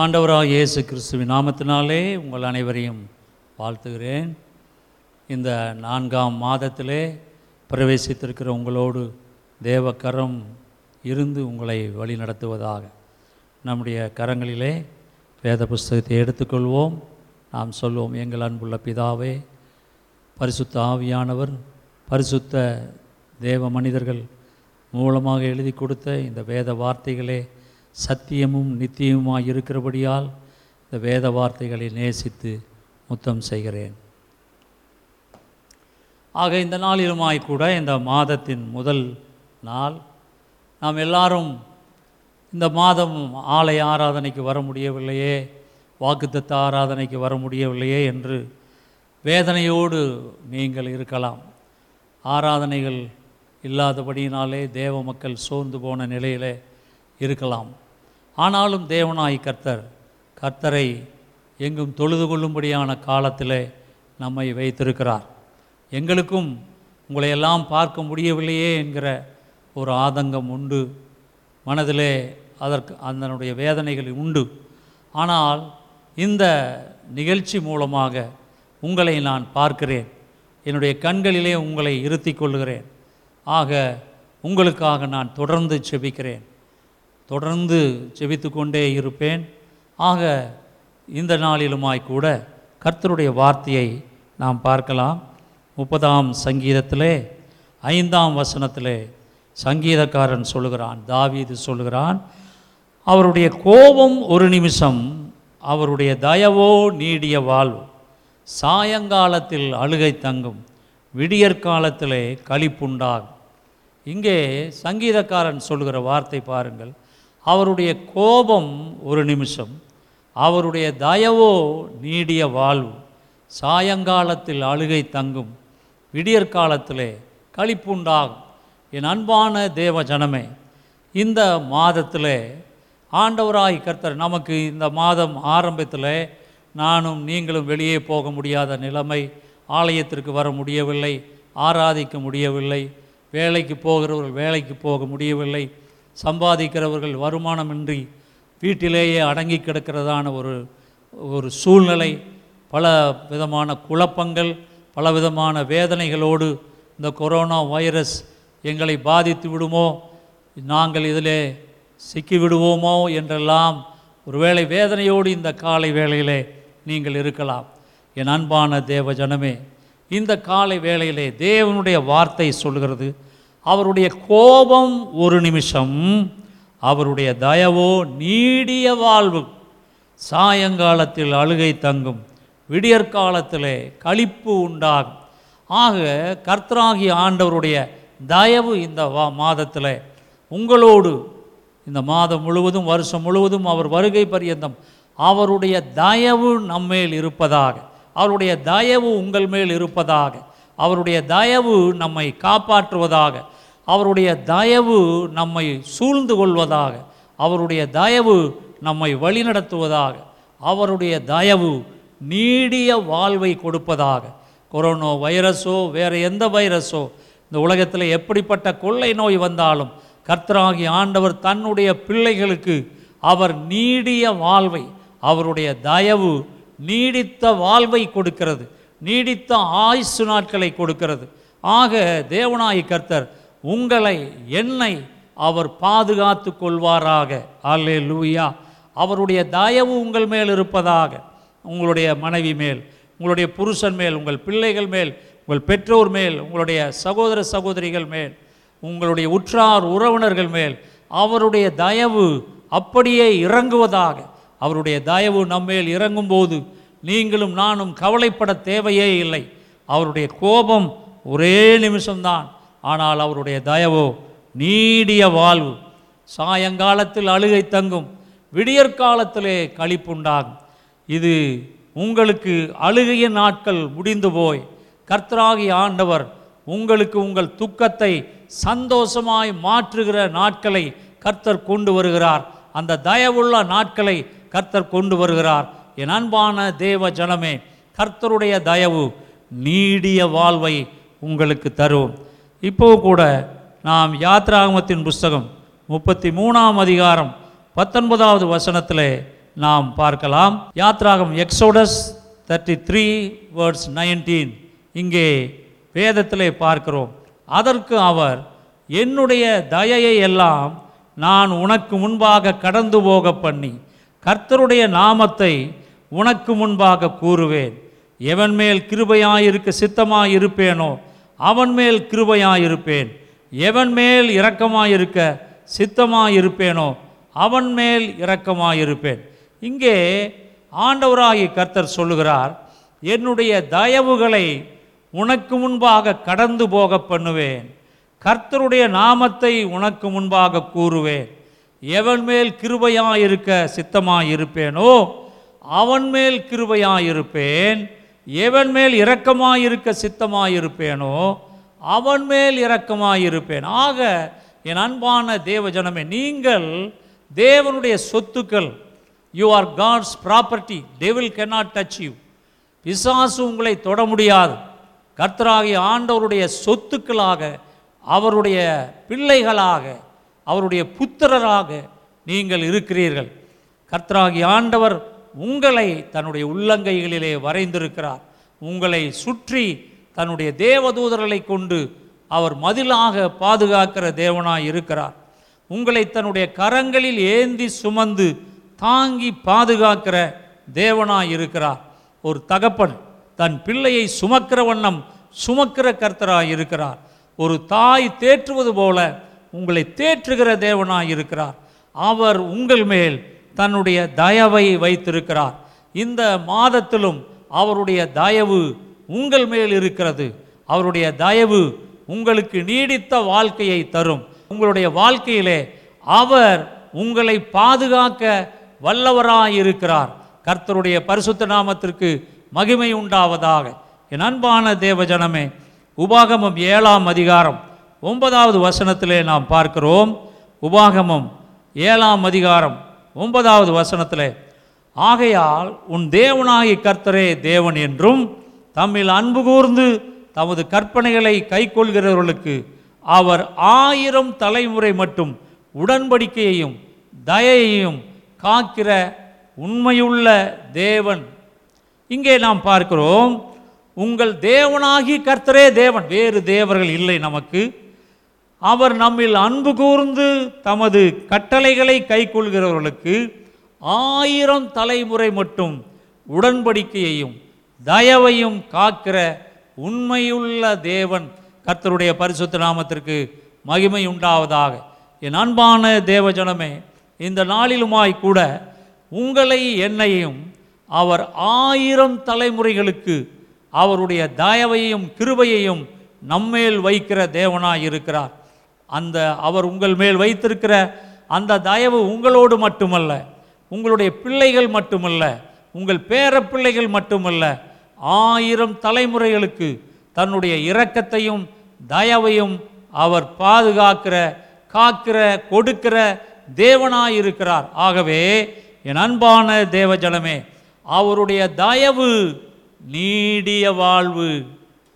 ஆண்டவராக இயேசு கிறிஸ்துவின் நாமத்தினாலே உங்கள் அனைவரையும் வாழ்த்துகிறேன். இந்த நான்காம் மாதத்திலே பிரவேசித்திருக்கிற உங்களோடு தேவக்கரம் இருந்து உங்களை வழி நடத்துவதாக நம்முடைய கரங்களிலே வேத புஸ்தகத்தை எடுத்துக்கொள்வோம். நாம் சொல்வோம் எங்கள் அன்புள்ள பிதாவே பரிசுத்த ஆவியானவர் பரிசுத்த தேவ மனிதர்கள் மூலமாக எழுதி கொடுத்த இந்த வேத வார்த்தைகளே சத்தியமும் நித்தியமுமாய் இருக்கிறபடியால் இந்த வேத வார்த்தைகளை நேசித்து முத்தம் செய்கிறேன். ஆக இந்த நாளிலுமாய் கூட இந்த மாதத்தின் முதல் நாள். நாம் எல்லாரும் இந்த மாதம் ஆலய ஆராதனைக்கு வர முடியவில்லையே வாக்குத்தத்த ஆராதனைக்கு வர முடியவில்லையே என்று வேதனையோடு நீங்கள் இருக்கலாம். ஆராதனைகள் இல்லாதபடியினாலே தேவ மக்கள் சோர்ந்து போன நிலையிலே இருக்கலாம். ஆனாலும் தேவனாய் கர்த்தர் கர்த்தரை எங்கும் தொழுது கொள்ளும்படியான காலத்தில் நம்மை வைத்திருக்கிறார். எங்களுக்கும் உங்களை எல்லாம் பார்க்க முடியவில்லையே என்கிற ஒரு ஆதங்கம் உண்டு. மனதிலே அதற்கு அதனுடைய வேதனைகள் உண்டு. ஆனால் இந்த நிகழ்ச்சி மூலமாக உங்களை நான் பார்க்கிறேன். என்னுடைய கண்களிலே உங்களை இருத்தி கொள்கிறேன் ஆக உங்களுக்காக நான் தொடர்ந்து செபிக்கிறேன். தொடர்ந்து செபித்து கொண்டே இருப்பேன். ஆக இந்த நாளிலுமாய் கூட கர்த்தருடைய வார்த்தையை நாம் பார்க்கலாம். முப்பதாம் சங்கீதத்திலே ஐந்தாம் வசனத்திலே சங்கீதக்காரன் சொல்லுகிறான் தாவீது சொல்லுகிறான் அவருடைய கோபம் ஒரு நிமிஷம் அவருடைய தயவோ நீடிய வாழ்வு. சாயங்காலத்தில் அழுகை தங்கும் விடியற்காலத்திலே களிப்புண்டாகும். இங்கே சங்கீதக்காரன் சொல்லுகிற வார்த்தை பாருங்கள். அவருடைய கோபம் ஒரு நிமிஷம் அவருடைய தயவோ நீடிய வாழ்வு. சாயங்காலத்தில் அழுகை தங்கும் விடியற்காலத்திலே களிப்புண்டாகும். என் அன்பான தேவ ஜனமே இந்த மாதத்திலே ஆண்டவராய் கர்த்தர் நமக்கு இந்த மாதம் ஆரம்பத்தில் நானும் நீங்களும் வெளியே போக முடியாத நிலைமை ஆலயத்திற்கு வர முடியவில்லை ஆராதிக்க முடியவில்லை வேலைக்கு போகிறவர்கள் வேலைக்கு போக முடியவில்லை சம்பாதிக்கிறவர்கள் வருமானமின்றி வீட்டிலேயே அடங்கி கிடக்கிறதான ஒரு ஒரு சூழ்நிலை பல விதமான குழப்பங்கள் பல விதமான வேதனைகளோடு இந்த கொரோனா வைரஸ் எங்களை பாதித்து விடுமோ நாங்கள் இதிலே சிக்கிவிடுவோமோ என்றெல்லாம் ஒருவேளை வேதனையோடு இந்த காலை வேளையிலே நீங்கள் இருக்கலாம். என் அன்பான தேவ ஜனமே இந்த காலை வேளையிலே தேவனுடைய வார்த்தை சொல்கிறது அவருடைய கோபம் ஒரு நிமிஷம் அவருடைய தயவோ நீடிய வாழ்வு. சாயங்காலத்தில் அழுகை தங்கும் விடியற்காலத்திலே கழிப்பு உண்டாகும். ஆக கர்த்தராகி ஆண்டவருடைய தயவு இந்த வா மாதத்தில் உங்களோடு இந்த மாதம் முழுவதும் வருஷம் முழுவதும் அவர் வருகை பரியந்தம் அவருடைய தயவு நம்மேல் இருப்பதாக அவருடைய தயவு உங்கள் மேல் இருப்பதாக அவருடைய தயவு நம்மை காப்பாற்றுவதாக அவருடைய தயவு நம்மை சூழ்ந்து கொள்வதாக அவருடைய தயவு நம்மை வழிநடத்துவதாக அவருடைய தயவு நீடிய வாழ்வை கொடுப்பதாக. கொரோனா வைரஸோ வேறு எந்த வைரஸோ இந்த உலகத்தில் எப்படிப்பட்ட கொள்ளை நோய் வந்தாலும் கர்த்தராகி ஆண்டவர் தன்னுடைய பிள்ளைகளுக்கு அவர் நீடிய வாழ்வை அவருடைய தயவு நீடித்த வாழ்வை கொடுக்கிறது. நீடித்த ஆயுசு நாட்களை கொடுக்கிறது. ஆக தேவனாய் கர்த்தர் உங்களை என்னை அவர் பாதுகாத்து கொள்வாராக. அல்லே லூயா அவருடைய தயவு உங்கள் மேல் இருப்பதாக. உங்களுடைய மனைவி மேல் உங்களுடைய புருஷன் மேல் உங்கள் பிள்ளைகள் மேல் உங்கள் பெற்றோர் மேல் உங்களுடைய சகோதர சகோதரிகள் மேல் உங்களுடைய உற்றார் உறவினர்கள் மேல் அவருடைய தயவு அப்படியே இறங்குவதாக. அவருடைய தயவு நம்மேல் இறங்கும்போது நீங்களும் நானும் கவலைப்பட தேவையே இல்லை. அவருடைய கோபம் ஒரே நிமிஷம்தான். ஆனால் அவருடைய தயவோ நீடிய வாழ்வு. சாயங்காலத்தில் அழுகை தங்கும். விடியற்காலத்திலே களிப்புண்டாகும். இது உங்களுக்கு அழுகைய நாட்கள் முடிந்து போய் கர்த்தராகி ஆண்டவர் உங்களுக்கு உங்கள் துக்கத்தை சந்தோஷமாய் மாற்றுகிற நாட்களை கர்த்தர் கொண்டு வருகிறார். அந்த தயவுள்ள நாட்களை கர்த்தர் கொண்டு வருகிறார். என் அன்பான தேவ ஜனமே கர்த்தருடைய தயவு நீடிய வாழ்வை உங்களுக்கு தரும். இப்போ கூட நாம் யாத்ராகமத்தின் புஸ்தகம் முப்பத்தி மூணாம் அதிகாரம் பத்தொன்பதாவது வசனத்தில் நாம் பார்க்கலாம். யாத்ராகம் Exodus thirty three words nineteen இங்கே வேதத்திலே பார்க்கிறோம். அதற்கு அவர் என்னுடைய தயையை எல்லாம் நான் உனக்கு முன்பாக கடந்து போக பண்ணி கர்த்தருடைய நாமத்தை உனக்கு முன்பாக கூறுவேன். எவன் மேல் கிருபையாயிருக்க சித்தமாயிருப்பேனோ அவன் மேல் கிருபையாயிருப்பேன். எவன் மேல் இரக்கமாயிருக்க சித்தமாயிருப்பேனோ அவன் மேல் இரக்கமாயிருப்பேன். இங்கே ஆண்டவராகி கர்த்தர் சொல்லுகிறார் என்னுடைய தயவுகளை உனக்கு முன்பாக கடந்து போக பண்ணுவேன். கர்த்தருடைய நாமத்தை உனக்கு முன்பாக கூறுவேன். எவன் மேல் கிருபையாயிருக்க சித்தமாயிருப்பேனோ அவன் மேல் கிருபையாயிருப்பேன் எவன் மேல் இரக்கமாயிருக்க சித்தமாயிருப்பேனோ அவன் மேல் இரக்கமாயிருப்பேன். ஆக என் அன்பான தேவஜனமே நீங்கள் தேவனுடைய சொத்துக்கள் you are God's property devil cannot touch you பிசாசு உங்களை தொட முடியாது. கர்த்தராகிய ஆண்டவருடைய சொத்துக்களாக அவருடைய பிள்ளைகளாக அவருடைய புத்திரராக நீங்கள் இருக்கிறீர்கள். கர்த்தராகிய ஆண்டவர் உங்களை தன்னுடைய உள்ளங்கைகளிலே வரைந்திருக்கிறார். உங்களை சுற்றி தன்னுடைய தேவதூதர்களை கொண்டு அவர் மதிலாக பாதுகாக்கிற தேவனாய் இருக்கிறார். உங்களை தன்னுடைய கரங்களில் ஏந்தி சுமந்து தாங்கி பாதுகாக்கிற தேவனாய் இருக்கிறார். ஒரு தகப்பன் தன் பிள்ளையை சுமக்கிற வண்ணம் சுமக்கிற கர்த்தராய் இருக்கிறார். ஒரு தாய் தேற்றுவது போல உங்களை தேற்றுகிற தேவனாய் இருக்கிறார். அவர் உங்கள் மேல் தன்னுடைய தயவை வைத்திருக்கிறார். இந்த மாதத்திலும் அவருடைய தயவு உங்கள் மேல் இருக்கிறது. அவருடைய தயவு உங்களுக்கு நீடித்த வாழ்க்கையை தரும். உங்களுடைய வாழ்க்கையிலே அவர் உங்களை பாதுகாக்க வல்லவராயிருக்கிறார். கர்த்தருடைய பரிசுத்த நாமத்திற்கு மகிமை உண்டாவதாக. என் அன்பான தேவஜனமே உபாகமம் ஏழாம் அதிகாரம் ஒன்பதாவது வசனத்திலே நாம் பார்க்கிறோம். உபாகமம் ஏழாம் அதிகாரம் ஒன்பதாவது வசனத்தில் ஆகையால் உன் தேவனாகி கர்த்தரே தேவன் என்றும் தம்மில் அன்பு கூர்ந்து தமது கற்பனைகளை கைக்கொள்கிறவர்களுக்கு அவர் ஆயிரம் தலைமுறை மட்டும் உடன்படிக்கையையும் தயையையும் காக்கிற உண்மையுள்ள தேவன். இங்கே நாம் பார்க்கிறோம் உங்கள் தேவனாகி கர்த்தரே தேவன். வேறு தேவர்கள் இல்லை நமக்கு. அவர் நம்மில் அன்பு கூர்ந்து தமது கட்டளைகளை கைக்கொள்கிறவர்களுக்கு ஆயிரம் தலைமுறை மட்டும் உடன்படிக்கையையும் தயவையும் காக்கிற உண்மையுள்ள தேவன் கர்த்தருடைய பரிசுத்த நாமத்திற்கு மகிமை உண்டாவதாக. என் அன்பான தேவஜனமே இந்த நாளிலுமாய் கூட உங்களை என்னையும் அவர் ஆயிரம் தலைமுறைகளுக்கு அவருடைய தயவையும் கிருபையையும் நம்மேல் வைக்கிற தேவனாய் இருக்கிறார். அந்த அவர் உங்கள் மேல் வைத்திருக்கிற அந்த தயவு உங்களோடு மட்டுமல்ல உங்களுடைய பிள்ளைகள் மட்டுமல்ல உங்கள் பேர பிள்ளைகள் மட்டுமல்ல ஆயிரம் தலைமுறைகளுக்கு தன்னுடைய இரக்கத்தையும் தயவையும் அவர் பாதுகாக்கிற காக்கிற கொடுக்கிற தேவனாய் இருக்கிறார் ஆகவே என் அன்பான தேவஜனமே அவருடைய தயவு நீடிய வாழ்வு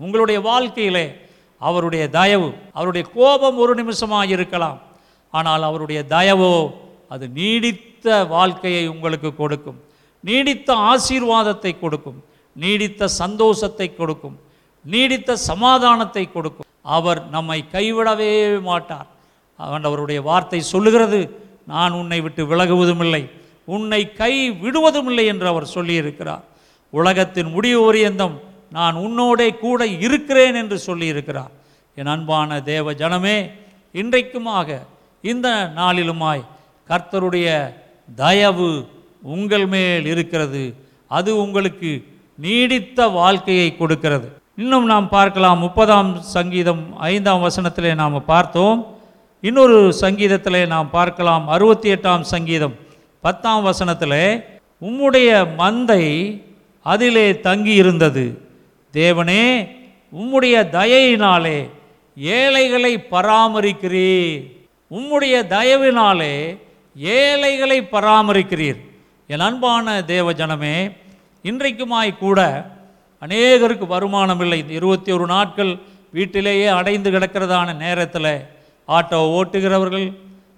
உங்களுடைய வாழ்க்கையிலே அவருடைய தயவு அவருடைய கோபம் ஒரு நிமிஷமாக இருக்கலாம். ஆனால் அவருடைய தயவோ அது நீடித்த வாழ்க்கையை உங்களுக்கு கொடுக்கும். நீடித்த ஆசீர்வாதத்தை கொடுக்கும். நீடித்த சந்தோஷத்தை கொடுக்கும். நீடித்த சமாதானத்தை கொடுக்கும். அவர் நம்மை கைவிடவே மாட்டார். அவருடைய வார்த்தை சொல்லுகிறது நான் உன்னை விட்டு விலகுவதும் இல்லை உன்னை கை விடுவதும் இல்லை என்று அவர் சொல்லியிருக்கிறார். உலகத்தின் முடிவு பரியந்தம் நான் உன்னோடே கூட இருக்கிறேன் என்று சொல்லியிருக்கிறார். என் அன்பான தேவ ஜனமே இன்றைக்குமாக இந்த நாளிலுமாய் கர்த்தருடைய தயவு உங்கள் மேல் இருக்கிறது. அது உங்களுக்கு நீடித்த வாழ்க்கையை கொடுக்கிறது. இன்னும் நாம் பார்க்கலாம் முப்பதாம் சங்கீதம் ஐந்தாம் வசனத்திலே நாம் பார்த்தோம். இன்னொரு சங்கீதத்திலே நாம் பார்க்கலாம் அறுபத்தி எட்டாம் சங்கீதம் பத்தாம் வசனத்திலே உம்முடைய மந்தை அதிலே தங்கி இருந்தது தேவனே உம்முடைய தயையினாலே ஏழைகளை பராமரிக்கிறீர். உம்முடைய தயவினாலே ஏழைகளை பராமரிக்கிறீர். என் அன்பான தேவ ஜனமே இன்றைக்குமாய் கூட அநேகருக்கு வருமானம் இல்லை. இருபத்தி ஒரு நாட்கள் வீட்டிலேயே அடைந்து கிடக்கிறதான நேரத்தில் ஆட்டோ ஓட்டுகிறவர்கள்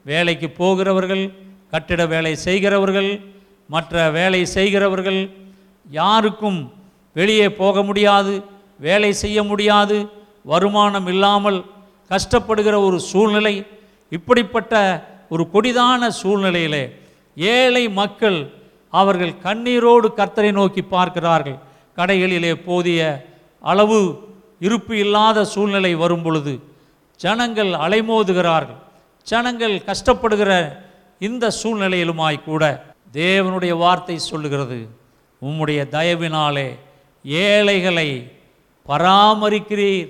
வேலைக்கு போகிறவர்கள் கட்டிட வேலை செய்கிறவர்கள் மற்ற வேலை செய்கிறவர்கள் யாருக்கும் வெளியே போக முடியாது வேலை செய்ய முடியாது வருமானம் இல்லாமல் கஷ்டப்படுகிற ஒரு சூழ்நிலை இப்படிப்பட்ட ஒரு கொடிதான சூழ்நிலையிலே ஏழை மக்கள் அவர்கள் கண்ணீரோடு கர்த்தரை நோக்கி பார்க்கிறார்கள். கடைகளிலே போதிய அளவு இருப்பு இல்லாத சூழ்நிலை வரும் பொழுது ஜனங்கள் அலைமோதுகிறார்கள். ஜனங்கள் கஷ்டப்படுகிற இந்த சூழ்நிலையிலுமாய் கூட தேவனுடைய வார்த்தை சொல்லுகிறது. உம்முடைய தயவினாலே ஏழைகளை பராமரிக்கிறீர்.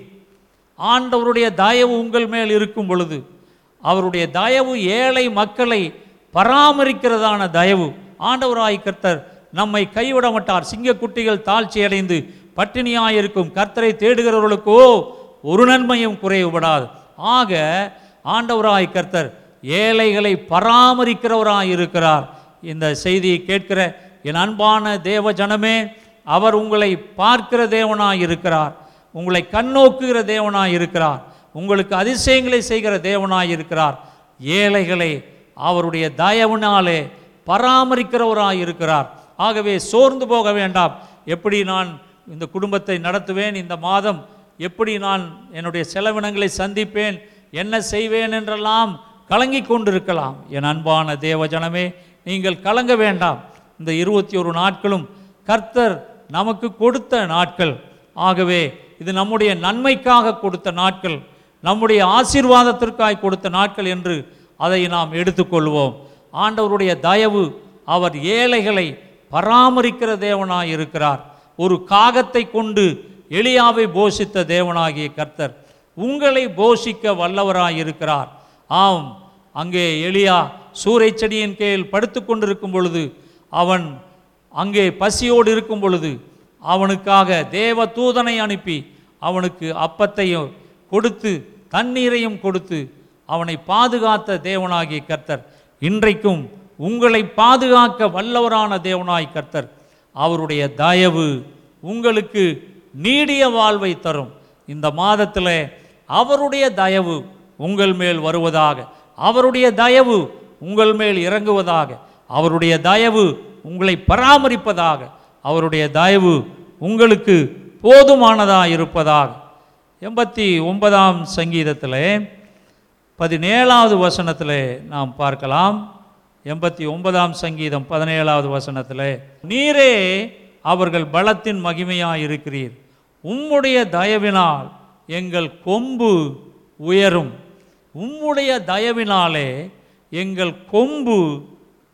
ஆண்டவருடைய தயவு உங்கள் மேல் இருக்கும் பொழுது அவருடைய தயவு ஏழை மக்களை பராமரிக்கிறதான தயவு. ஆண்டவராய் கர்த்தர் நம்மை கைவிட மாட்டார் சிங்கக்குட்டிகள் தாழ்ச்சி அடைந்து பட்டினியாயிருக்கும். கர்த்தரை தேடுகிறவர்களுக்கோ ஒரு நன்மையும் குறைவுபடாது. ஆக ஆண்டவராய் கர்த்தர் ஏழைகளை பராமரிக்கிறவராய் இருக்கிறார் இந்த செய்தியை கேட்கிற என் அன்பான தேவ ஜனமே அவர் உங்களை பார்க்கிற தேவனாக இருக்கிறார். உங்களை கண்ணோக்குகிற தேவனாக இருக்கிறார். உங்களுக்கு அதிசயங்களை செய்கிற தேவனாக இருக்கிறார். ஏழைகளை அவருடைய தயவுனாலே பராமரிக்கிறவராக இருக்கிறார். ஆகவே சோர்ந்து போக வேண்டாம். எப்படி நான் இந்த குடும்பத்தை நடத்துவேன்? இந்த மாதம் எப்படி நான் என்னுடைய செலவினங்களை சந்திப்பேன்? என்ன செய்வேன் என்றெல்லாம் கலங்கி கொண்டிருக்கலாம். என் அன்பான தேவஜனமே நீங்கள் கலங்க வேண்டாம். இந்த இருபத்தி ஒரு நாட்களும் கர்த்தர் நமக்கு கொடுத்த நாட்கள். ஆகவே இது நம்முடைய நன்மைக்காக கொடுத்த நாட்கள். நம்முடைய ஆசீர்வாதத்திற்காய் கொடுத்த நாட்கள் என்று அதை நாம் எடுத்துக்கொள்வோம். ஆண்டவருடைய தயவு அவர் ஏழைகளை பராமரிக்கிற தேவனாய் இருக்கிறார். ஒரு காகத்தை கொண்டு எளியாவை போஷித்த தேவனாகிய கர்த்தர் உங்களை போஷிக்க வல்லவராய் இருக்கிறார். ஆம் அங்கே எளியா சூறை செடியின் கீழ் படுத்து கொண்டிருக்கும் பொழுது அவன் அங்கே பசியோடு இருக்கும் பொழுது அவனுக்காக தேவ தூதனை அனுப்பி அவனுக்கு அப்பத்தையும் கொடுத்து தண்ணீரையும் கொடுத்து அவனை பாதுகாத்த தேவனாகிய கர்த்தர். இன்றைக்கும் உங்களை பாதுகாக்க வல்லவரான தேவனாய் கர்த்தர். அவருடைய தயவு உங்களுக்கு நீடிய வாழ்வை தரும். இந்த மாதத்தில் அவருடைய தயவு உங்கள் மேல் வருவதாக அவருடைய தயவு உங்கள் மேல் இறங்குவதாக அவருடைய தயவு உங்களை பராமரிப்பதாக அவருடைய தயவு உங்களுக்கு போதுமானதாக இருப்பதாக. எண்பத்தி ஒன்பதாம் சங்கீதத்தில் பதினேழாவது வசனத்தில் நாம் பார்க்கலாம். எண்பத்தி ஒன்பதாம் சங்கீதம் பதினேழாவது வசனத்தில் நீரே அவர்கள் பலத்தின் மகிமையாக இருக்கிறீர். உம்முடைய தயவினால் எங்கள் கொம்பு உயரும். உம்முடைய தயவினாலே எங்கள் கொம்பு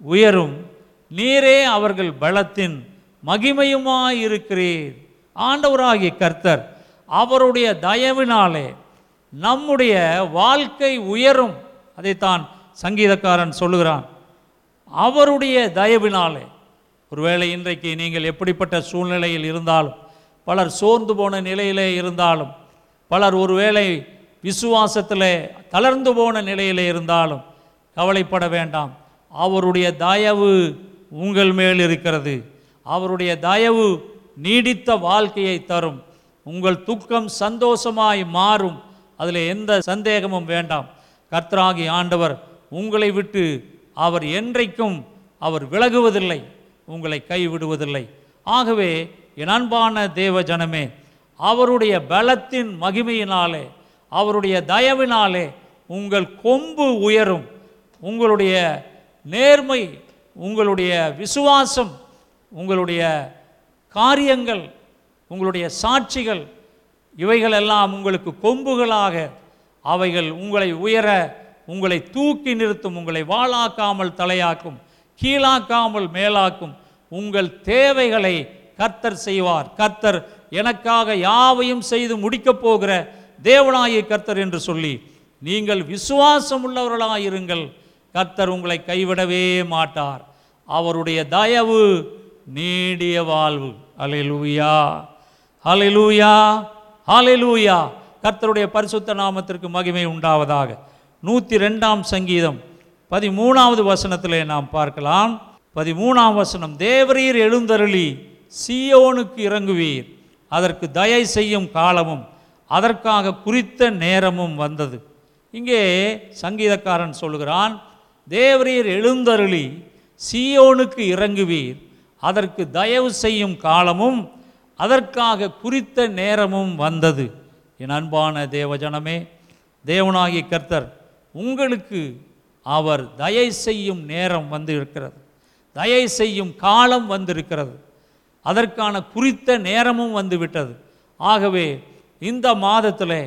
உயரும். நீரே அவர்கள் பலத்தின் மகிமையுமாய் இருக்கிறீர் ஆண்டவராகிய கர்த்தர் அவருடைய தயவினாலே நம்முடைய வாழ்க்கை உயரும். அதைத்தான் சங்கீதக்காரன் சொல்லுகிறான். அவருடைய தயவினாலே. ஒருவேளை இன்றைக்கு நீங்கள் எப்படிப்பட்ட சூழ்நிலையில் இருந்தாலும் பலர் சோர்ந்து போன நிலையிலே இருந்தாலும் பலர் ஒருவேளை விசுவாசத்தில் தளர்ந்து போன நிலையிலே இருந்தாலும் கவலைப்பட வேண்டாம். அவருடைய தயவு உங்கள் மேல் இருக்கிறது. அவருடைய தயவு நீடித்த வாழ்க்கையை தரும். உங்கள் துக்கம் சந்தோஷமாய் மாறும். அதில் எந்த சந்தேகமும் வேண்டாம். கர்த்தராகி ஆண்டவர் உங்களை விட்டு அவர் என்றைக்கும் அவர் விலகுவதில்லை. உங்களை கைவிடுவதில்லை. ஆகவே என் அன்பான தேவ ஜனமே அவருடைய பலத்தின் மகிமையினாலே அவருடைய தயவினாலே உங்கள் கொம்பு உயரும். உங்களுடைய நேர்மை உங்களுடைய விசுவாசம் உங்களுடைய காரியங்கள் உங்களுடைய சாட்சிகள் இவைகளெல்லாம் உங்களுக்கு கொம்புகளாக அவைகள் உங்களை உயர உங்களை தூக்கி நிறுத்தும் உங்களை வாழாக்காமல் தலையாக்கும் கீழாக்காமல் மேலாக்கும் உங்கள் தேவைகளை கர்த்தர் செய்வார். கர்த்தர் எனக்காக யாவையும் செய்து முடிக்கப் போகிற தேவனாகிய கர்த்தர் என்று சொல்லி நீங்கள் விசுவாசம் உள்ளவர்களாயிருங்கள் கர்த்தர் உங்களை கைவிடவே மாட்டார். அவருடைய தயவு நீடிய வாழ்வு. அலையலூயா ஹalleluya. ஹalleluya. கர்த்தருடைய பரிசுத்த நாமத்திற்கு மகிமை உண்டாவதாக. நூற்றி ரெண்டாம் சங்கீதம். பதிமூணாவது வசனத்திலே நாம் பார்க்கலாம். பதிமூணாம் வசனம். தேவரீர் எழுந்தருளி சியோனுக்கு இறங்குவீர். அதற்கு தயை செய்யும் காலமும் அதற்காக குறித்த நேரமும் வந்தது. இங்கே சங்கீதக்காரன் சொல்கிறான் தேவரீர் எழுந்தருளி சீயோனுக்கு இறங்குவீர். அதற்கு தயவு செய்யும் காலமும் அதற்காக குறித்த நேரமும் வந்தது. என் அன்பான தேவஜனமே தேவனாகிய கர்த்தர் உங்களுக்கு அவர் தயை செய்யும் நேரம் வந்து இருக்கிறது தயை செய்யும் காலம் வந்திருக்கிறது. அதற்கான குறித்த நேரமும் வந்துவிட்டது. ஆகவே இந்த மாதத்தில்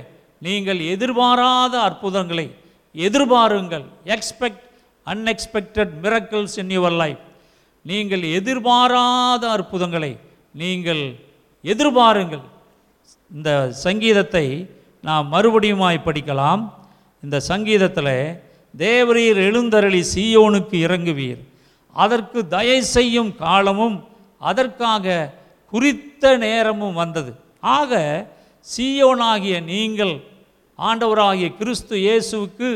நீங்கள் எதிர்பாராத அற்புதங்களை எதிர்பாருங்கள். Expect unexpected miracles in your life நீங்கள் எதிர்பாராத அற்புதங்களை நீங்கள் எதிர்பாருங்கள். இந்த சங்கீதத்தை நாம் மறுபடியுமாய் படிக்கலாம். இந்த சங்கீதத்தில் தேவரீர் எழுந்தருளி சீயோனுக்கு இறங்குவீர். அதற்கு தயை செய்யும் காலமும் அதற்காக குறித்த நேரமும் வந்தது. ஆக சீயோனாகிய நீங்கள் ஆண்டவராகிய கிறிஸ்து இயேசுவுக்கு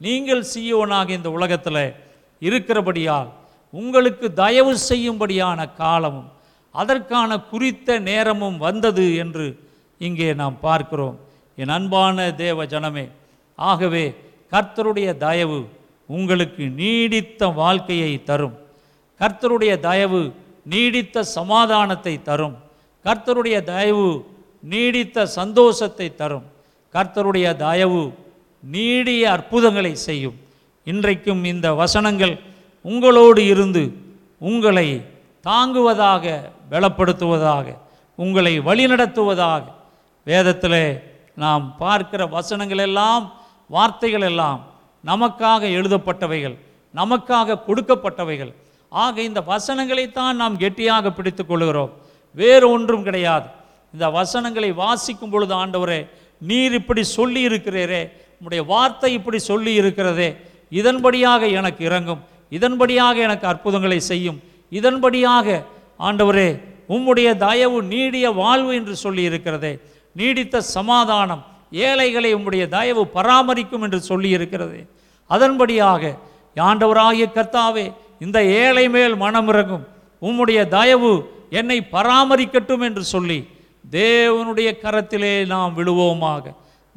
நீங்கள் சீயோனாக இந்த உலகத்தில் இருக்கிறபடியால் உங்களுக்கு தயவு செய்யும்படியான காலமும் அதற்கான குறித்த நேரமும் வந்தது என்று இங்கே நாம் பார்க்கிறோம். என் அன்பான தேவ ஜனமே ஆகவே கர்த்தருடைய தயவு உங்களுக்கு நீடித்த வாழ்க்கையை தரும். கர்த்தருடைய தயவு நீடித்த சமாதானத்தை தரும். கர்த்தருடைய தயவு நீடித்த சந்தோஷத்தை தரும். கர்த்தருடைய தயவு நீடிய அற்புதங்களை செய்யும். இன்றைக்கும் இந்த வசனங்கள் உங்களோடு இருந்து உங்களை தாங்குவதாக பலப்படுத்துவதாக உங்களை வழிநடத்துவதாக. வேதத்தில் நாம் பார்க்கிற வசனங்கள் எல்லாம் வார்த்தைகள் எல்லாம் நமக்காக எழுதப்பட்டவைகள் நமக்காக கொடுக்கப்பட்டவைகள். ஆக இந்த வசனங்களைத்தான் நாம் கெட்டியாக பிடித்து கொள்கிறோம். வேறு ஒன்றும் கிடையாது. இந்த வசனங்களை வாசிக்கும் பொழுது ஆண்டவரே நீர் இப்படி சொல்லி இருக்கிறீரே உம்முடைய வார்த்தை இப்படி சொல்லி இருக்கிறதே. இதன்படியாக எனக்கு இறங்கும். இதன்படியாக எனக்கு அற்புதங்களை செய்யும். இதன்படியாக ஆண்டவரே உம்முடைய தயவு நீடிய வாழ்வு என்று சொல்லி இருக்கிறதே. நீடித்த சமாதானம் ஏழைகளை உம்முடைய தயவு பராமரிக்கும் என்று சொல்லி இருக்கிறது. அதன்படியாக ஆண்டவராகிய கர்த்தாவே இந்த ஏழை மேல் மனமிறங்கும் உம்முடைய தயவு என்னை பராமரிக்கட்டும் என்று சொல்லி தேவனுடைய கரத்திலே நாம் விழுவோமாக.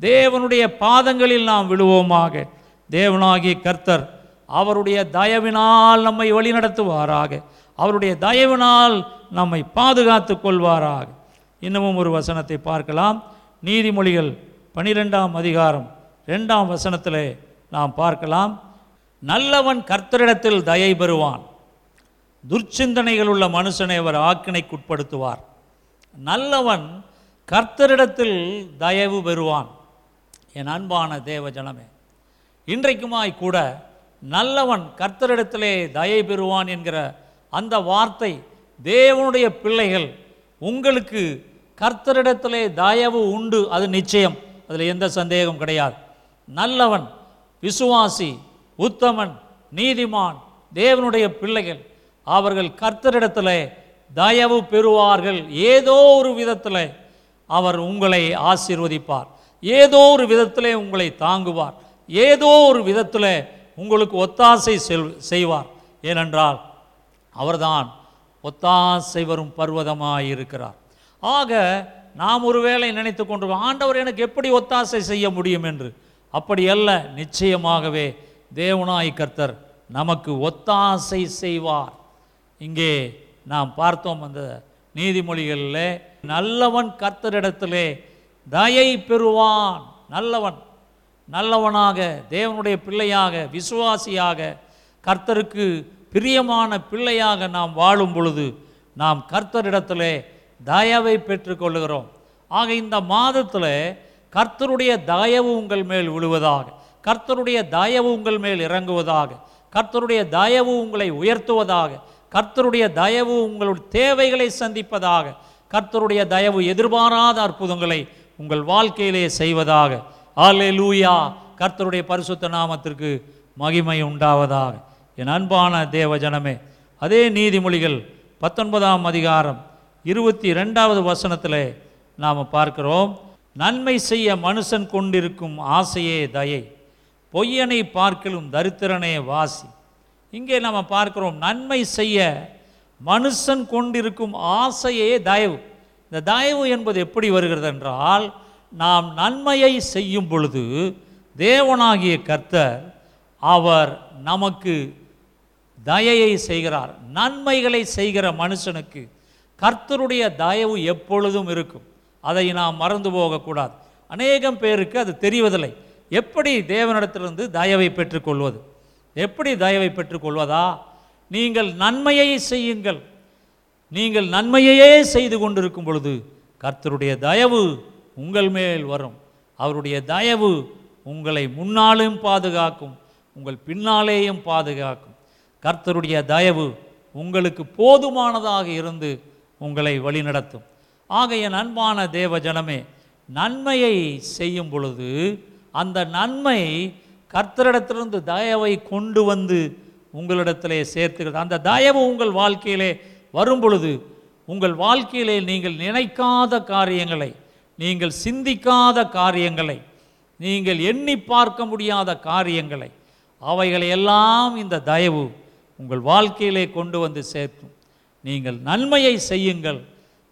தேவனுடைய பாதங்களில் நாம் விழுவோமாக. தேவனாகிய கர்த்தர் அவருடைய தயவினால் நம்மை வழிநடத்துவாராக. அவருடைய தயவினால் நம்மை பாதுகாத்து கொள்வாராக. இன்னமும் ஒரு வசனத்தை பார்க்கலாம். நீதிமொழிகள் பனிரெண்டாம் அதிகாரம் ரெண்டாம் வசனத்தில் நாம் பார்க்கலாம். நல்லவன் கர்த்தரிடத்தில் தயை பெறுவான். துர்ச்சிந்தனைகள் உள்ள மனுஷனை அவர் ஆக்கினைக்குட்படுத்துவார். நல்லவன் கர்த்தரிடத்தில் தயவு பெறுவான். என் அன்பான தேவ ஜனமே இன்றைக்குமாய் கூட நல்லவன் கர்த்தரிடத்திலே தயை பெறுவான் என்கிற அந்த வார்த்தை தேவனுடைய பிள்ளைகள் உங்களுக்கு கர்த்தரிடத்திலே தயவு உண்டு அது நிச்சயம். அதில் எந்த சந்தேகம் கிடையாது. நல்லவன் விசுவாசி உத்தமன் நீதிமான் தேவனுடைய பிள்ளைகள் அவர்கள் கர்த்தரிடத்தில் தயவு பெறுவார்கள். ஏதோ ஒரு விதத்தில் அவர் உங்களை ஆசீர்வதிப்பார். ஏதோ ஒரு விதத்தில் உங்களை தாங்குவார். ஏதோ ஒரு விதத்தில் உங்களுக்கு ஒத்தாசை செல் செய்வார். ஏனென்றால் அவர்தான் ஒத்தாசை வரும் பர்வதமாக இருக்கிறார் ஆக நாம் ஒருவேளை நினைத்து கொண்டிருக்கோம் ஆண்டவர் எனக்கு எப்படி ஒத்தாசை செய்ய முடியும் என்று? அப்படி அல்ல நிச்சயமாகவே தேவனாய் கர்த்தர் நமக்கு ஒத்தாசை செய்வார். இங்கே நாம் பார்த்தோம் அந்த நீதிமொழிகளில் நல்லவன் கர்த்தரிடத்திலே தயை பெறுவான் நல்லவன். நல்லவனாக தேவனுடைய பிள்ளையாக விசுவாசியாக கர்த்தருக்கு பிரியமான பிள்ளையாக நாம் வாழும் பொழுது நாம் கர்த்தரிடத்திலே தயவை பெற்றுக்கொள்கிறோம் ஆக இந்த மாதத்தில் கர்த்தருடைய தயவு உங்கள் மேல் விழுவதாக கர்த்தருடைய தயவு உங்கள் மேல் இறங்குவதாக கர்த்தருடைய தயவு உங்களை உயர்த்துவதாக கர்த்தருடைய தயவு உங்களுடைய தேவைகளை சந்திப்பதாக கர்த்தருடைய தயவு எதிர்பாராத அற்புதங்களை உங்கள் வாழ்க்கையிலே செய்வதாக. ஆலே லூயா கர்த்தருடைய பரிசுத்த நாமத்திற்கு மகிமை உண்டாவதாக. என் அன்பான தேவ ஜனமே அதே நீதிமொழிகள் பத்தொன்பதாம் அதிகாரம் இருபத்தி ரெண்டாவது வசனத்தில் நாம் பார்க்கிறோம். நன்மை செய்ய மனுஷன் கொண்டிருக்கும் ஆசையே தயை பொய்யனை பார்க்கலும் தரித்திரனே வாசி. இங்கே நாம் பார்க்கிறோம் நன்மை செய்ய மனுஷன் கொண்டிருக்கும் ஆசையே தயவு. இந்த தயவு என்பது எப்படி வருகிறது என்றால் நாம் நன்மையை செய்யும் பொழுது தேவனாகிய கர்த்தர் அவர் நமக்கு தயையை செய்கிறார். நன்மைகளை செய்கிற மனுஷனுக்கு கர்த்தருடைய தயவு எப்பொழுதும் இருக்கும். அதை நாம் மறந்து போகக்கூடாது. அநேகம் பேருக்கு அது தெரிவதில்லை. எப்படி தேவனிடத்திலிருந்து தயவை பெற்றுக்கொள்வது? எப்படி தயவை பெற்றுக்கொள்வதா? நீங்கள் நன்மையை செய்யுங்கள். நீங்கள் நன்மையையே செய்து கொண்டிருக்கும் பொழுது கர்த்தருடைய தயவு உங்கள் மேல் வரும். அவருடைய தயவு உங்களை முன்னாலும் பாதுகாக்கும் உங்கள் பின்னாலேயும் பாதுகாக்கும். கர்த்தருடைய தயவு உங்களுக்கு போதுமானதாக இருந்து உங்களை வழிநடத்தும். ஆகைய நண்பான தேவ ஜனமே நன்மையை செய்யும் பொழுது அந்த நன்மை கர்த்தரிடத்திலிருந்து தயவை கொண்டு வந்து உங்களிடத்திலே சேர்த்துக்கிறது அந்த தயவு உங்கள் வாழ்க்கையிலே வரும்பொழுது உங்கள் வாழ்க்கையிலே நீங்கள் நினைக்காத காரியங்களை நீங்கள் சிந்திக்காத காரியங்களை நீங்கள் எண்ணி பார்க்க முடியாத காரியங்களை அவைகளை எல்லாம் இந்த தயவு உங்கள் வாழ்க்கையிலே கொண்டு வந்து சேர்க்கும். நீங்கள் நன்மையை செய்யுங்கள்.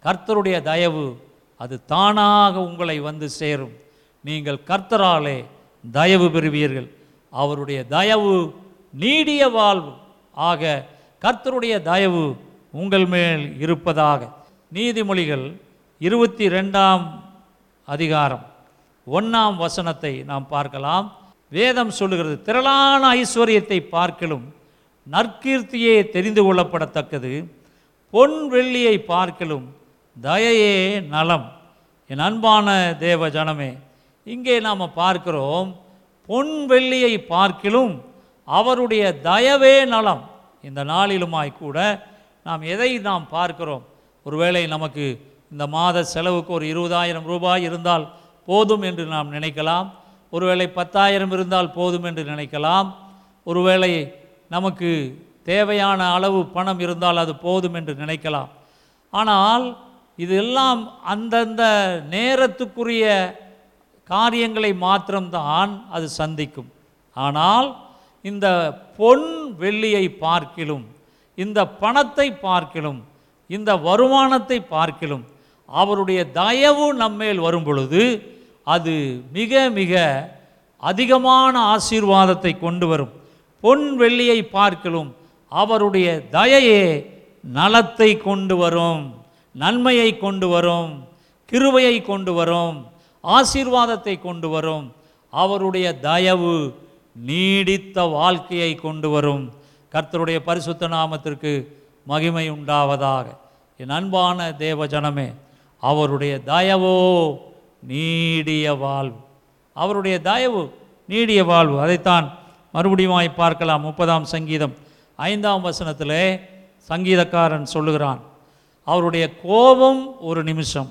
கர்த்தருடைய தயவு அது தானாக உங்களை வந்து சேரும். நீங்கள் கர்த்தராலே தயவு பெறுவீர்கள். அவருடைய தயவு நீடிய வாழ்வு. ஆக கர்த்தருடைய தயவு உங்கள் மேல் இருப்பதாக. நீதிமொழிகள் இருபத்தி ரெண்டாம் அதிகாரம் ஒன்றாம் வசனத்தை நாம் பார்க்கலாம். வேதம் சொல்லுகிறது திரளான ஐஸ்வர்யத்தை பார்க்கலும் நற்கீர்த்தியே தெரிந்து கொள்ளப்படத்தக்கது. பொன் வெள்ளியை பார்க்கலும் தயையே நலம். என் அன்பான தேவ ஜனமே இங்கே நாம் பார்க்கிறோம் பொன் வெள்ளியை பார்க்கிலும் அவருடைய தயவே நலம். இந்த நாளிலுமாய் கூட நாம் எதை நாம் பார்க்கிறோம்? ஒருவேளை நமக்கு இந்த மாத செலவுக்கு ஒரு இருபதாயிரம் ரூபாய் இருந்தால் போதும் என்று நாம் நினைக்கலாம். ஒருவேளை பத்தாயிரம் இருந்தால் போதும் என்று நினைக்கலாம். ஒருவேளை நமக்கு தேவையான அளவு பணம் இருந்தால் அது போதும் என்று நினைக்கலாம். ஆனால் இதெல்லாம் அந்தந்த நேரத்துக்குரிய காரியங்களை மாத்திரம்தான் அது சந்திக்கும். ஆனால் இந்த பொன் வெள்ளியை பார்க்கிலும் இந்த பணத்தை பார்க்கிலும் இந்த வருமானத்தை பார்க்கிலும் அவருடைய தயவு நம்மேல் வரும் பொழுது அது மிக மிக அதிகமான ஆசீர்வாதத்தை கொண்டு வரும். பொன் வெள்ளியை பார்க்கிலும் அவருடைய தயையே நலத்தை கொண்டு வரும் நன்மையை கொண்டு வரும் கிருவையை கொண்டு வரும் ஆசீர்வாதத்தை கொண்டு வரும். அவருடைய தயவு நீடித்த வாழ்க்கையை கொண்டு வரும். கர்த்தருடைய பரிசுத்த நாமத்திற்கு மகிமை உண்டாவதாக என் அன்பான தேவ ஜனமே அவருடைய தயவோ நீடிய வாழ்வு. அவருடைய தயவு நீடிய வாழ்வு. அதைத்தான் மறுபடியுமாய் பார்க்கலாம். முப்பதாம் சங்கீதம் ஐந்தாம் வசனத்திலே சங்கீதக்காரன் சொல்லுகிறான். அவருடைய கோபம் ஒரு நிமிஷம்.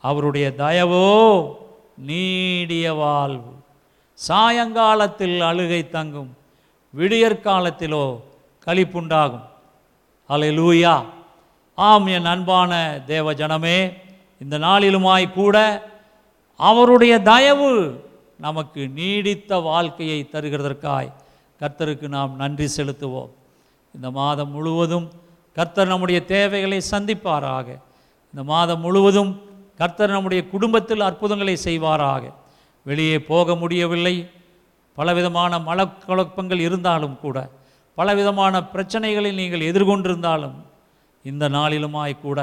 அவருடைய தயவோ நீடிய வாழ்வு. சாயங்காலத்தில் அழுகை தங்கும். விடியற்காலத்திலோ களிப்புண்டாகும். லூயா ஆம் என் அன்பான தேவ ஜனமே இந்த நாளிலுமாய் கூட அவருடைய தயவு நமக்கு நீடித்த வாழ்க்கையை தருகிறதற்காய் கர்த்தருக்கு நாம் நன்றி செலுத்துவோம். இந்த மாதம் முழுவதும் கர்த்தர் நம்முடைய தேவைகளை சந்திப்பாராக. இந்த மாதம் முழுவதும் கர்த்தர் நம்முடைய குடும்பத்தில் அற்புதங்களை செய்வாராக. வெளியே போக முடியவில்லை. பலவிதமான மலக்குழப்பங்கள் இருந்தாலும் கூட பலவிதமான பிரச்சனைகளை நீங்கள் எதிர்கொண்டிருந்தாலும் இந்த நாளிலுமாய் கூட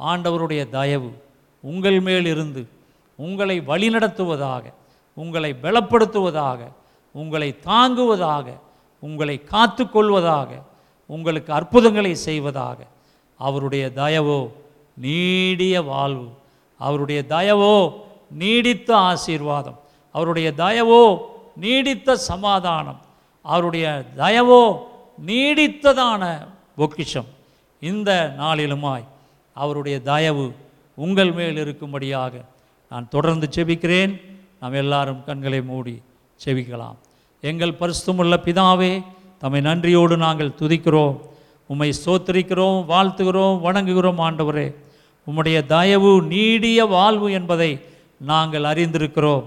ஆண்டவருடைய தயவு உங்கள் மேல் இருந்து உங்களை வழிநடத்துவதாக உங்களை பலப்படுத்துவதாக உங்களை தாங்குவதாக உங்களை காத்துக்கொள்வதாக உங்களுக்கு அற்புதங்களை செய்வதாக அவருடைய தயவோ நீடிய வாழ்வு அவருடைய தயவோ நீடித்த ஆசீர்வாதம் அவருடைய தயவோ நீடித்த சமாதானம். அவருடைய தயவோ நீடித்ததான பொக்கிஷம். இந்த நாளிலுமாய் அவருடைய தயவு உங்கள் மேல் இருக்கும்படியாக நான் தொடர்ந்து செபிக்கிறேன். நாம் எல்லாரும் கண்களை மூடி செபிக்கலாம். எங்கள் பரிசுமுள்ள பிதாவே தம்மை நன்றியோடு நாங்கள் துதிக்கிறோம். உம்மை சோத்தரிக்கிறோம் வாழ்த்துகிறோம் வணங்குகிறோம் ஆண்டவரே. உம்முடைய தயவு நீடிய வாழ்வு என்பதை நாங்கள் அறிந்திருக்கிறோம்.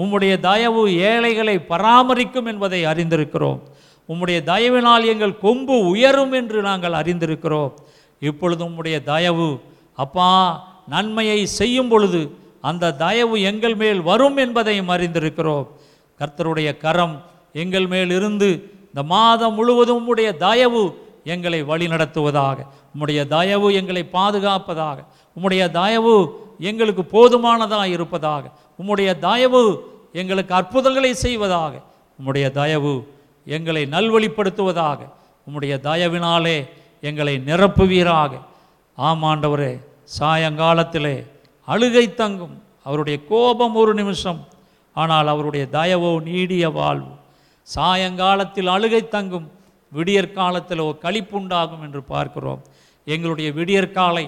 உம்முடைய தயவு ஏழைகளை பராமரிக்கும் என்பதை அறிந்திருக்கிறோம். உம்முடைய தயவினால் எங்கள் கொம்பு உயரும் என்று நாங்கள் அறிந்திருக்கிறோம். இப்பொழுது உம்முடைய தயவு அப்பா நன்மையை செய்யும் பொழுது அந்த தயவு எங்கள் மேல் வரும் என்பதையும் அறிந்திருக்கிறோம். கர்த்தருடைய கரம் எங்கள் மேல் இருந்து இந்த மாதம் முழுவதும் உம்முடைய தயவு எங்களை வழிநடத்துவதாக உம்முடைய தயவு எங்களை பாதுகாப்பதாக உம்முடைய தயவு எங்களுக்கு போதுமானதாக இருப்பதாக உம்முடைய தயவு எங்களுக்கு அற்புதங்களை செய்வதாக. உம்முடைய தயவு எங்களை நல்வழிப்படுத்துவதாக. உம்முடைய தயவினாலே எங்களை நிரப்புவீராக. ஆமாண்டவரே சாயங்காலத்திலே அழுகை தங்கும். அவருடைய கோபம் ஒரு நிமிஷம் ஆனால் அவருடைய தயவோ நீடிய வாழ்வு. சாயங்காலத்தில் அழுகை தங்கும். விடியற் காலத்திலோ களிப்புண்டாகும் என்று பார்க்கிறோம். எங்களுடைய விடியற்காலை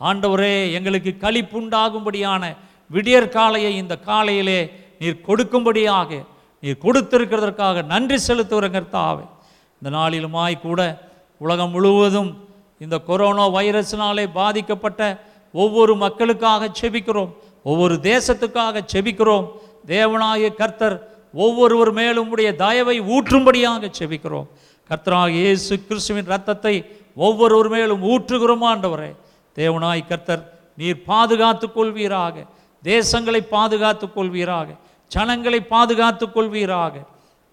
ஆண்டவரே எங்களுக்கு களிப்புண்டாகும்படியான விடியற்காலையை இந்த காலையிலே நீர் கொடுக்கும்படியாக நீர் கொடுத்திருக்கிறதற்காக நன்றி செலுத்துகிற கர்த்தாவே. இந்த நாளிலுமாய் கூட உலகம் முழுவதும் இந்த கொரோனா வைரஸினாலே பாதிக்கப்பட்ட ஒவ்வொரு மக்களுக்காக செபிக்கிறோம் ஒவ்வொரு தேசத்துக்காக செபிக்கிறோம். தேவனாகிய கர்த்தர் ஒவ்வொருவர் மேலும் உடைய தயவை ஊற்றும்படியாக செபிக்கிறோம். கர்த்தராக இயேசு கிறிஸ்துவின் ரத்தத்தை ஒவ்வொருவர் மேலும் ஊற்றுகிறோமாண்டவரே தேவனாய் கர்த்தர் நீர் பாதுகாத்துக் கொள்வீராக. தேசங்களை பாதுகாத்துக் கொள்வீராக ஜனங்களை பாதுகாத்துக் கொள்வீராக.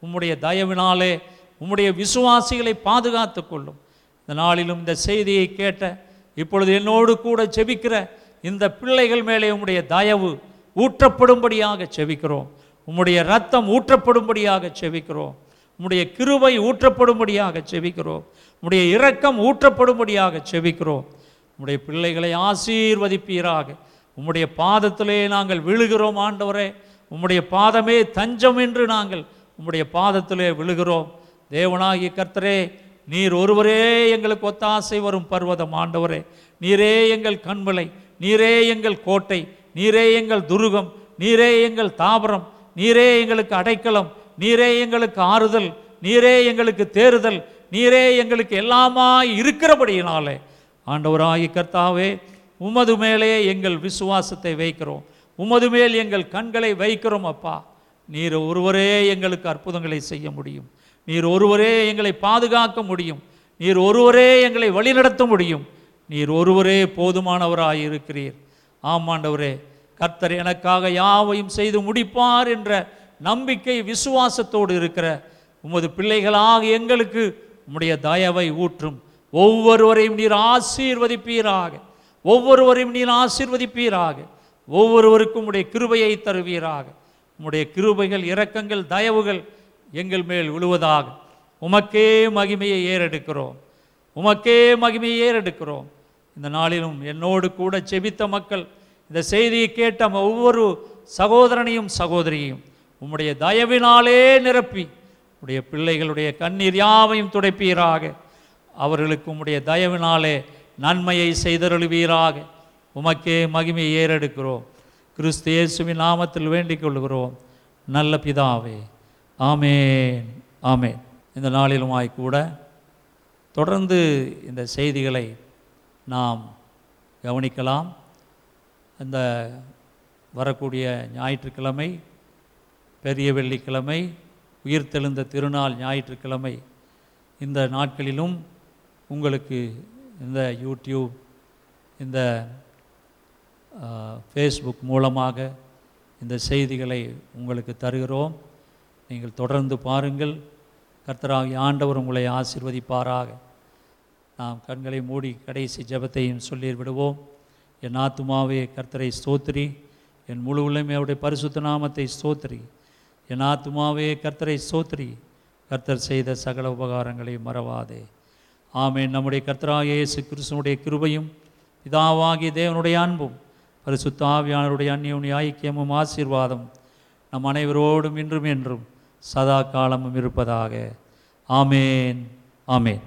உம்முடைய தயவினாலே உம்முடைய விசுவாசிகளை பாதுகாத்துக் கொள்ளும். இந்த நாளிலும் இந்த செய்தியை கேட்ட இப்பொழுது என்னோடு கூட செபிக்கிற இந்த பிள்ளைகள் மேலே உம்முடைய தயவு ஊற்றப்படும்படியாக செபிக்கிறோம். உம்முடைய ரத்தம் ஊற்றப்படும்படியாக செபிக்கிறோம். உம்முடைய கிருவை ஊற்றப்படும்படியாக செபிக்கிறோம். உம்முடைய இரக்கம் ஊற்றப்படும்படியாக செபிக்கிறோம். உம்முடைய பிள்ளைகளை ஆசீர்வதிப்பீராக. உம்முடைய பாதத்திலே நாங்கள் விழுகிறோம் ஆண்டவரே. உம்முடைய பாதமே தஞ்சம் என்று நாங்கள் உம்முடைய பாதத்திலே விழுகிறோம். தேவனாகிய கர்த்தரே நீர் ஒருவரே எங்களுக்கு ஒத்தாசை வரும் பர்வதம் ஆண்டவரே. நீரே எங்கள் கண்மலை நீரே எங்கள் கோட்டை நீரே எங்கள் துருகம் நீரே எங்கள் தாபரம் நீரே எங்களுக்கு அடைக்கலம் நீரே எங்களுக்கு ஆறுதல் நீரே எங்களுக்கு தேறுதல் நீரே எங்களுக்கு எல்லாமாய் இருக்கிறபடியினாலே. ஆண்டவராகி கர்த்தாவே உமது மேலே எங்கள் விசுவாசத்தை வைக்கிறோம். உமது மேல் எங்கள் கண்களை வைக்கிறோம் அப்பா. நீர் ஒருவரே எங்களுக்கு அற்புதங்களை செய்ய முடியும். நீர் ஒருவரே எங்களை பாதுகாக்க முடியும். நீர் ஒருவரே எங்களை வழிநடத்த முடியும். நீர் ஒருவரே போதுமானவராக இருக்கிறீர். ஆமாண்டவரே கர்த்தர் எனக்காக யாவையும் செய்து முடிப்பார் என்ற நம்பிக்கை விசுவாசத்தோடு இருக்கிற உமது பிள்ளைகளாக எங்களுக்கு உம்முடைய தயவை ஊற்றும். ஒவ்வொருவரையும் நீர் ஆசீர்வதிப்பீராக. ஒவ்வொருவரையும் நீர் ஆசீர்வதிப்பீராக. ஒவ்வொருவருக்கும் உடைய கிருபையை தருவீராக. உம்முடைய கிருபைகள் இரக்கங்கள் தயவுகள் எங்கள் மேல் விழுவதாக. உமக்கே மகிமையை ஏறெடுக்கிறோம். உமக்கே மகிமையை ஏறெடுக்கிறோம். இந்த நாளிலும் என்னோடு கூட செபித்த மக்கள் இந்த செய்தியை கேட்ட ஒவ்வொரு சகோதரனையும் சகோதரியையும் உம்முடைய தயவினாலே நிரப்பி உடைய பிள்ளைகளுடைய கண்ணீர் யாவையும் துடைப்பீராக. அவர்களுக்கு உம்முடைய தயவினாலே நன்மையை செய்தருளுவீராக. உமக்கே மகிமையை ஏறெடுக்கிறோம். கிறிஸ்து இயேசுவின் நாமத்தில் வேண்டிக் கொள்கிறோம் நல்ல பிதாவே ஆமேன் ஆமேன். இந்த நாளிலுமாய் கூட தொடர்ந்து இந்த செய்திகளை நாம் கவனிக்கலாம். இந்த வரக்கூடிய ஞாயிற்றுக்கிழமை பெரிய வெள்ளிக்கிழமை உயிர்த்தெழுந்த திருநாள் ஞாயிற்றுக்கிழமை இந்த நாட்களிலும் உங்களுக்கு இந்த யூடியூப் இந்த ஃபேஸ்புக் மூலமாக இந்த செய்திகளை உங்களுக்கு தருகிறோம். நீங்கள் தொடர்ந்து பாருங்கள். கர்த்தராகி ஆண்டவர் உங்களை ஆசிர்வதிப்பாராக. நாம் கண்களை மூடி கடைசி ஜெபத்தையும் சொல்லி விடுவோம். என் ஆத்துமாவே கர்த்தரை ஸ்தோத்திரி. என் முழு உள்ளமையுடைய பரிசுத்த நாமத்தை ஸ்தோத்திரி. என் ஆத்துமாவே கர்த்தரை ஸ்தோத்திரி. கர்த்தர் செய்த சகல உபகாரங்களை மறவாதே. ஆமேன். நம்முடைய கர்த்தராகிய இயேசு கிறிஸ்துனுடைய கிருபையும் பிதாவாகிய தேவனுடைய அன்பும் பரிசுத்த அந்நிய அந்நியுடைய ஐக்கியமும் ஆசீர்வாதம் நம் அனைவரோடும் இன்றும் என்றும் சதா காலமும் இருப்பதாக. ஆமேன். ஆமேன்.